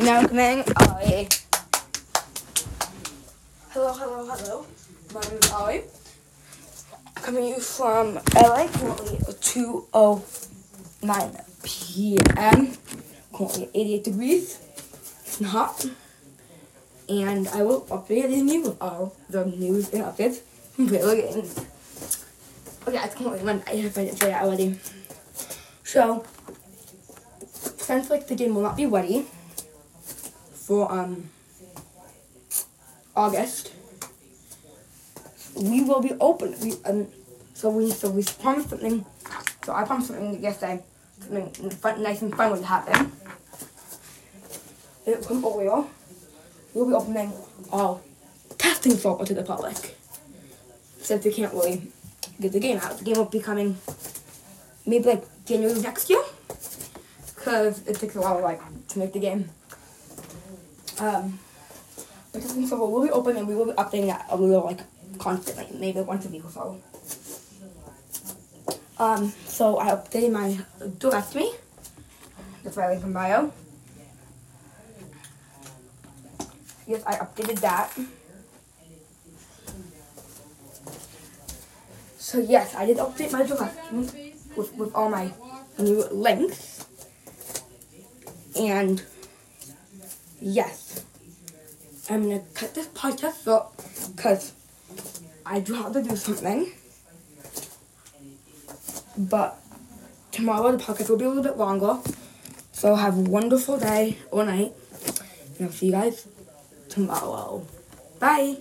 Welcoming Ollie. Hello, hello, hello. My name is Ollie. Coming you from LA, currently 2.09 p.m. Currently 88 degrees. It's hot. And I will update you with all the news and updates games. Okay, it's currently Monday. I didn't say that already. So, since like the game will not be ready for um August, we will be open. We um so we so we promised something. So I promised something yesterday. Something fun, nice and fun would happen. It from Oreo. We'll be opening all testing software to the public. Since we can't really get the game out, the game will be coming maybe like January next year because it takes a while like to make the game. Um, but testing server will be open and we will be updating that a little like constantly, maybe once a week or so. Um, so I updated my directory. That's I link in bio. Yes, I updated that. So yes, I did update my directory with, with all my new links. And yes, I'm gonna cut this podcast short because I do have to do something. But tomorrow the podcast will be a little bit longer. So have a wonderful day or night. And I'll see you guys tomorrow. Bye.